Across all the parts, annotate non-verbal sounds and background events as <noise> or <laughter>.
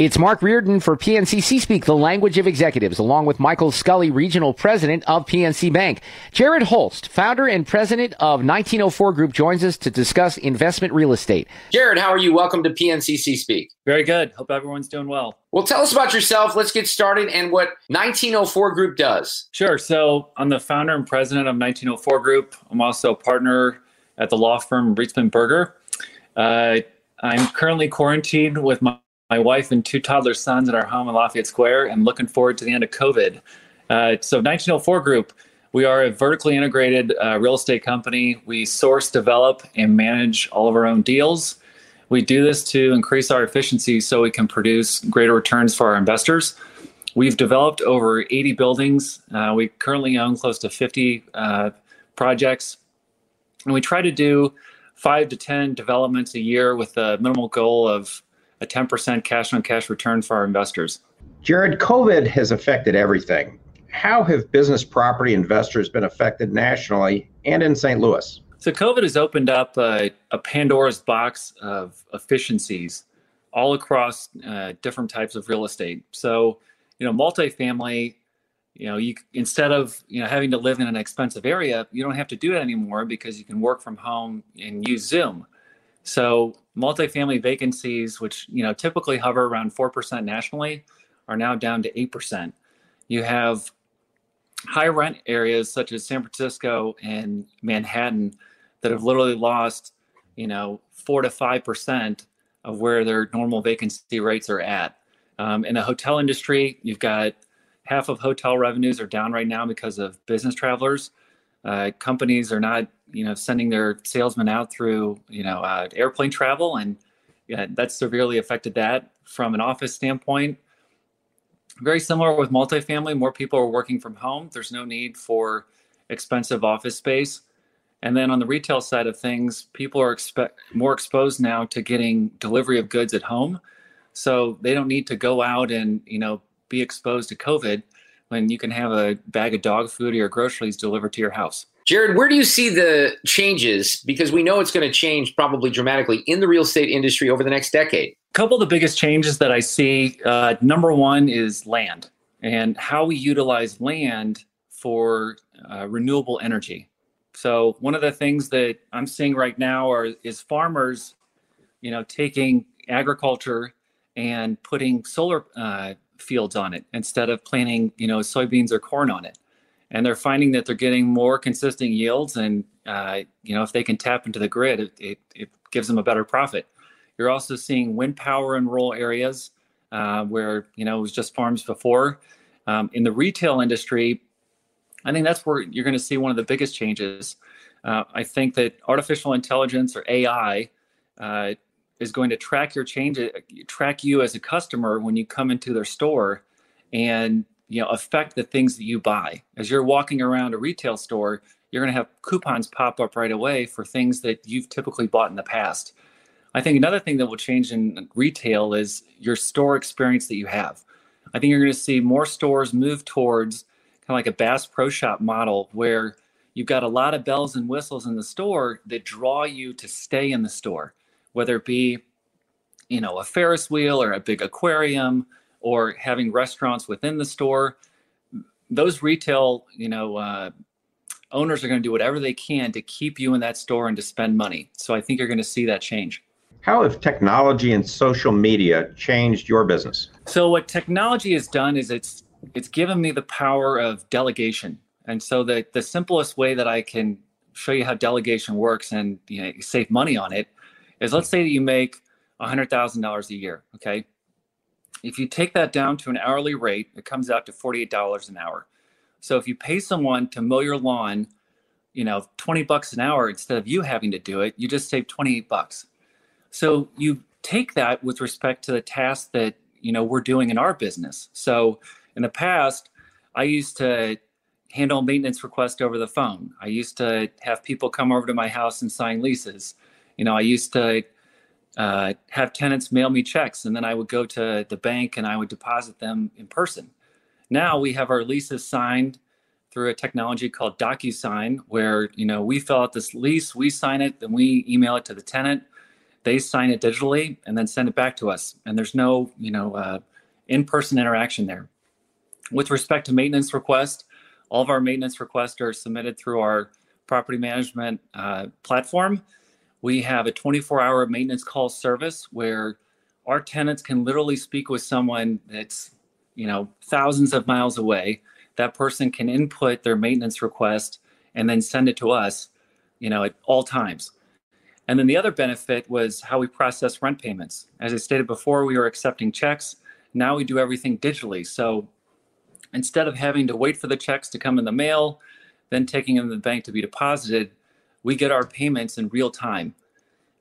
It's Mark Reardon for PNC C-Speak, the language of executives, along with Michael Scully, regional president of PNC Bank. Jarrad Holst, founder and president of 1904 Group, joins us to discuss investment real estate. Jarrad, how are you? Welcome to PNC C-Speak. Very good. Hope everyone's doing well. Well, tell us about yourself. Let's get started and what 1904 Group does. Sure. So, I'm the founder and president of 1904 Group. I'm also a partner at the law firm Riezman Berger. Uh, I'm currently quarantined with my my wife and two toddler sons at our home in Lafayette Square and looking forward to the end of COVID. Uh, so 1904 Group, we are a vertically integrated uh, real estate company. We source, develop, and manage all of our own deals. We do this to increase our efficiency so we can produce greater returns for our investors. We've developed over 80 buildings. Uh, we currently own close to 50 uh, projects. And we try to do five to 10 developments a year with a minimal goal of a 10% cash on cash return for our investors. Jarrad, COVID has affected everything. How have business property investors been affected nationally and in St. Louis? So, COVID has opened up a, a Pandora's box of efficiencies all across uh, different types of real estate. So, you know, multifamily, you know, you instead of you know having to live in an expensive area, you don't have to do it anymore because you can work from home and use Zoom. So multifamily vacancies, which you know typically hover around four percent nationally, are now down to eight percent. You have high rent areas such as San Francisco and Manhattan that have literally lost, you know, four to five percent of where their normal vacancy rates are at. Um, in the hotel industry, you've got half of hotel revenues are down right now because of business travelers. Uh, companies are not you know sending their salesmen out through you know uh, airplane travel and yeah, that severely affected that from an office standpoint. Very similar with multifamily more people are working from home. There's no need for expensive office space. And then on the retail side of things people are expe- more exposed now to getting delivery of goods at home. So they don't need to go out and you know be exposed to covid when you can have a bag of dog food or groceries delivered to your house Jarrad, where do you see the changes? Because we know it's going to change probably dramatically in the real estate industry over the next decade. A couple of the biggest changes that I see uh, number one is land and how we utilize land for uh, renewable energy. So, one of the things that I'm seeing right now are is farmers, you know, taking agriculture and putting solar uh, fields on it instead of planting, you know, soybeans or corn on it and they're finding that they're getting more consistent yields. And uh, you know, if they can tap into the grid, it, it, it, gives them a better profit. You're also seeing wind power in rural areas uh, where you know it was just farms before. Um, in the retail industry, I think that's where you're going to see one of the biggest changes. Uh, I think that artificial intelligence or AI uh, is going to track your change, track you as a customer when you come into their store, and you know affect the things that you buy. As you're walking around a retail store you're going to have coupons pop up right away for things that you've typically bought in the past. I think another thing that will change in retail is your store experience that you have. I think you're going to see more stores move towards kind of like a bass pro shop model where you've got a lot of bells and whistles in the store that draw you to stay in the store whether it be you know a ferris wheel or a big aquarium or having restaurants within the store those retail you know uh, owners are going to do whatever they can to keep you in that store and to spend money. So i think you're going to see that change. How have technology and social media changed your business? So what technology has done is it's it's given me the power of delegation. And so the the simplest way that i can show you how delegation works and you know save money on it is let's say that you make $100000 a year okay if you take that down to an hourly rate, it comes out to $48 an hour. So if you pay someone to mow your lawn, you know, 20 bucks an hour instead of you having to do it, you just save 28 bucks. So you take that with respect to the task that, you know, we're doing in our business. So in the past, I used to handle maintenance requests over the phone. I used to have people come over to my house and sign leases. You know, I used to uh, have tenants mail me checks, and then I would go to the bank and I would deposit them in person. Now we have our leases signed through a technology called DocuSign, where you know we fill out this lease, we sign it, then we email it to the tenant. They sign it digitally and then send it back to us. And there's no, you know, uh, in-person interaction there. With respect to maintenance requests, all of our maintenance requests are submitted through our property management uh, platform. We have a 24-hour maintenance call service where our tenants can literally speak with someone that's, you know, thousands of miles away. That person can input their maintenance request and then send it to us, you know, at all times. And then the other benefit was how we process rent payments. As I stated before, we were accepting checks. Now we do everything digitally. So instead of having to wait for the checks to come in the mail, then taking them to the bank to be deposited, we get our payments in real time.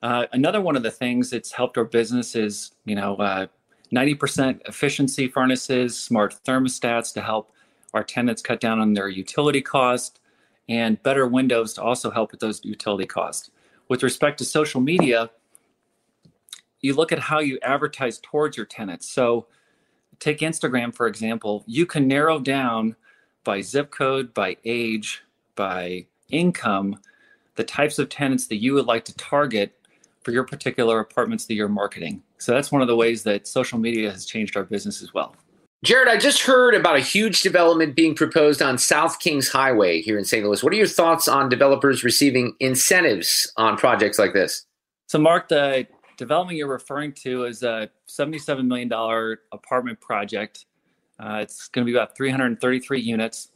Uh, another one of the things that's helped our business is, you know, uh, 90% efficiency furnaces, smart thermostats to help our tenants cut down on their utility cost, and better windows to also help with those utility costs. With respect to social media, you look at how you advertise towards your tenants. So, take Instagram, for example, you can narrow down by zip code, by age, by income, the types of tenants that you would like to target for your particular apartments that you're marketing. So that's one of the ways that social media has changed our business as well. Jarrad, I just heard about a huge development being proposed on South Kings Highway here in St. Louis. What are your thoughts on developers receiving incentives on projects like this? So, Mark, the development you're referring to is a $77 million apartment project. Uh, it's going to be about 333 units.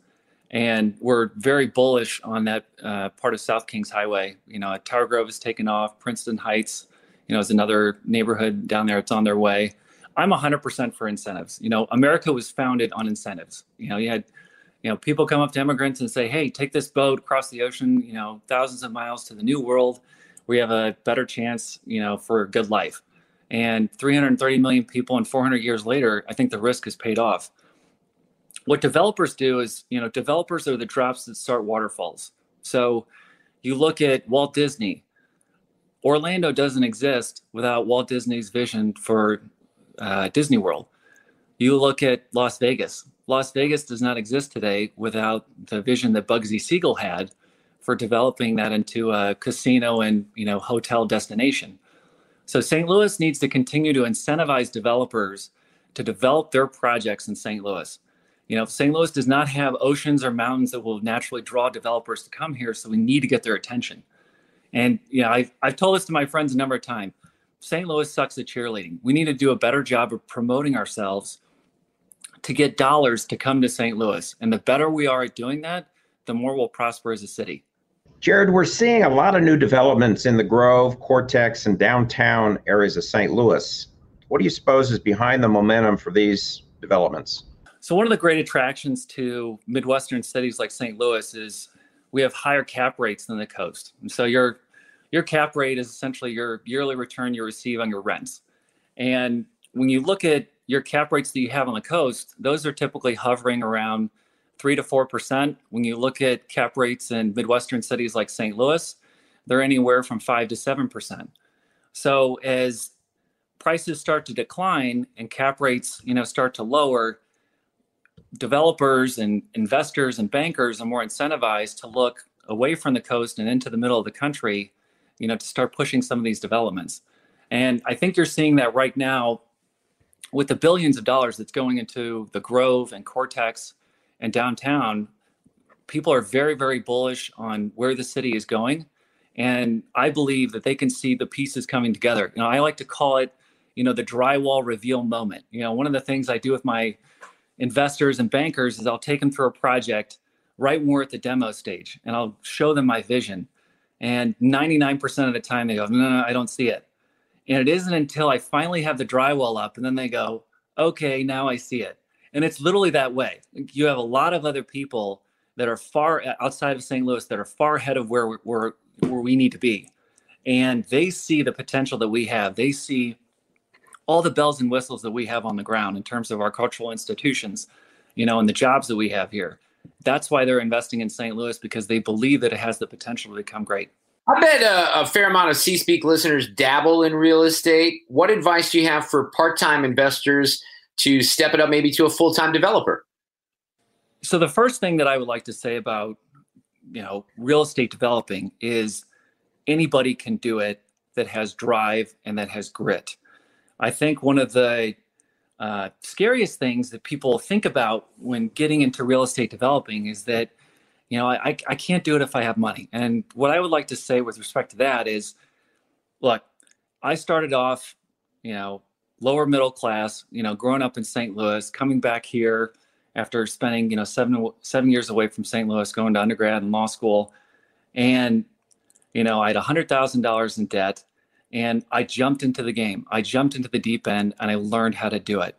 And we're very bullish on that uh, part of South Kings Highway. You know, Tower Grove is taken off. Princeton Heights, you know, is another neighborhood down there. It's on their way. I'm 100% for incentives. You know, America was founded on incentives. You know, you had, you know, people come up to immigrants and say, "Hey, take this boat across the ocean, you know, thousands of miles to the new world. We have a better chance, you know, for a good life." And 330 million people and 400 years later, I think the risk has paid off. What developers do is, you know, developers are the drops that start waterfalls. So you look at Walt Disney. Orlando doesn't exist without Walt Disney's vision for uh, Disney World. You look at Las Vegas. Las Vegas does not exist today without the vision that Bugsy Siegel had for developing that into a casino and you know hotel destination. So St. Louis needs to continue to incentivize developers to develop their projects in St. Louis. You know, St. Louis does not have oceans or mountains that will naturally draw developers to come here, so we need to get their attention. And you know, I've, I've told this to my friends a number of times. St. Louis sucks at cheerleading. We need to do a better job of promoting ourselves to get dollars to come to St. Louis. And the better we are at doing that, the more we'll prosper as a city. Jarrad, we're seeing a lot of new developments in the Grove, Cortex, and downtown areas of St. Louis. What do you suppose is behind the momentum for these developments? So, one of the great attractions to Midwestern cities like St. Louis is we have higher cap rates than the coast. And so, you're your cap rate is essentially your yearly return you receive on your rents. And when you look at your cap rates that you have on the coast, those are typically hovering around three to four percent. When you look at cap rates in Midwestern cities like St. Louis, they're anywhere from five to seven percent. So as prices start to decline and cap rates, you know, start to lower, developers and investors and bankers are more incentivized to look away from the coast and into the middle of the country you know, to start pushing some of these developments. And I think you're seeing that right now with the billions of dollars that's going into the Grove and Cortex and downtown. People are very, very bullish on where the city is going. And I believe that they can see the pieces coming together. You know, I like to call it, you know, the drywall reveal moment. You know, one of the things I do with my investors and bankers is I'll take them through a project right when we're at the demo stage and I'll show them my vision. And 99% of the time they go, no, no, I don't see it. And it isn't until I finally have the drywall up and then they go, okay, now I see it. And it's literally that way. You have a lot of other people that are far outside of St. Louis that are far ahead of where we're, where we need to be. And they see the potential that we have. They see all the bells and whistles that we have on the ground in terms of our cultural institutions, you know, and the jobs that we have here that's why they're investing in St. Louis because they believe that it has the potential to become great. I bet a, a fair amount of C Speak listeners dabble in real estate. What advice do you have for part time investors to step it up maybe to a full time developer? So, the first thing that I would like to say about you know real estate developing is anybody can do it that has drive and that has grit. I think one of the uh, scariest things that people think about when getting into real estate developing is that, you know, I, I can't do it if I have money. And what I would like to say with respect to that is, look, I started off, you know, lower middle class, you know, growing up in St. Louis, coming back here after spending, you know, seven seven years away from St. Louis, going to undergrad and law school, and you know, I had hundred thousand dollars in debt, and I jumped into the game. I jumped into the deep end, and I learned how to do it.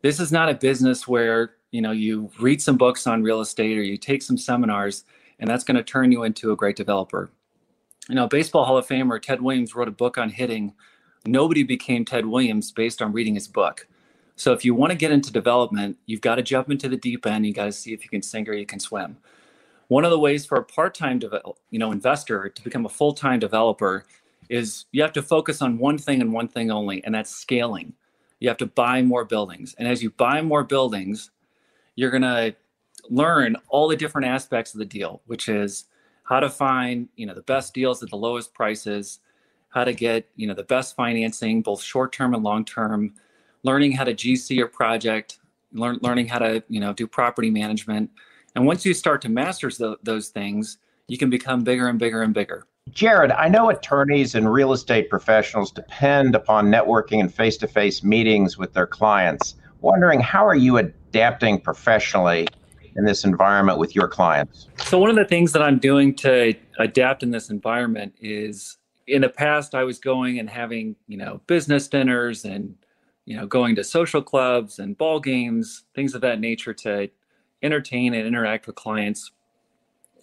This is not a business where you know you read some books on real estate or you take some seminars, and that's going to turn you into a great developer you know, Baseball Hall of Famer Ted Williams wrote a book on hitting. Nobody became Ted Williams based on reading his book. So if you want to get into development, you've got to jump into the deep end. You got to see if you can sink or you can swim. One of the ways for a part-time develop, you know, investor to become a full-time developer is you have to focus on one thing and one thing only, and that's scaling. You have to buy more buildings. And as you buy more buildings, you're going to learn all the different aspects of the deal, which is how to find you know the best deals at the lowest prices how to get you know the best financing both short term and long term learning how to gc your project learn, learning how to you know do property management and once you start to master th- those things you can become bigger and bigger and bigger jarrad i know attorneys and real estate professionals depend upon networking and face-to-face meetings with their clients wondering how are you adapting professionally in this environment with your clients? So, one of the things that I'm doing to adapt in this environment is in the past, I was going and having, you know, business dinners and, you know, going to social clubs and ball games, things of that nature to entertain and interact with clients.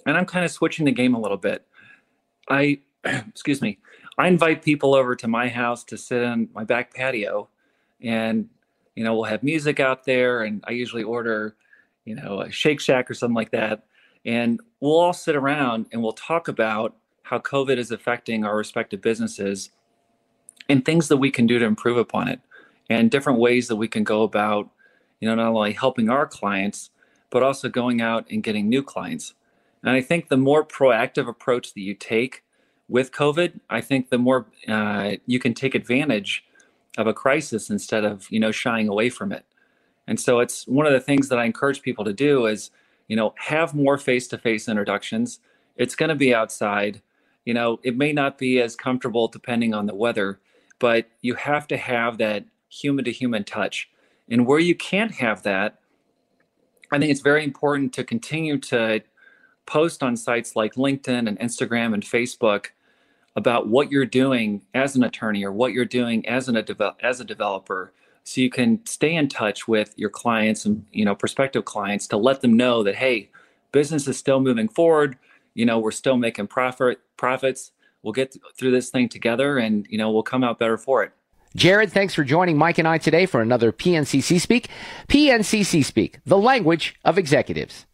And I'm kind of switching the game a little bit. I, <clears throat> excuse me, I invite people over to my house to sit on my back patio and, you know, we'll have music out there and I usually order you know, a Shake Shack or something like that. And we'll all sit around and we'll talk about how COVID is affecting our respective businesses and things that we can do to improve upon it and different ways that we can go about, you know, not only helping our clients, but also going out and getting new clients. And I think the more proactive approach that you take with COVID, I think the more uh, you can take advantage of a crisis instead of, you know, shying away from it. And so it's one of the things that I encourage people to do is, you know, have more face-to-face introductions. It's going to be outside. You know, it may not be as comfortable depending on the weather, but you have to have that human to human touch. And where you can't have that, I think it's very important to continue to post on sites like LinkedIn and Instagram and Facebook about what you're doing as an attorney or what you're doing as an as a developer so you can stay in touch with your clients and you know prospective clients to let them know that hey business is still moving forward you know we're still making profit profits we'll get through this thing together and you know we'll come out better for it Jarrad, thanks for joining Mike and I today for another PNC C-Speak. PNC C-Speak, the language of executives.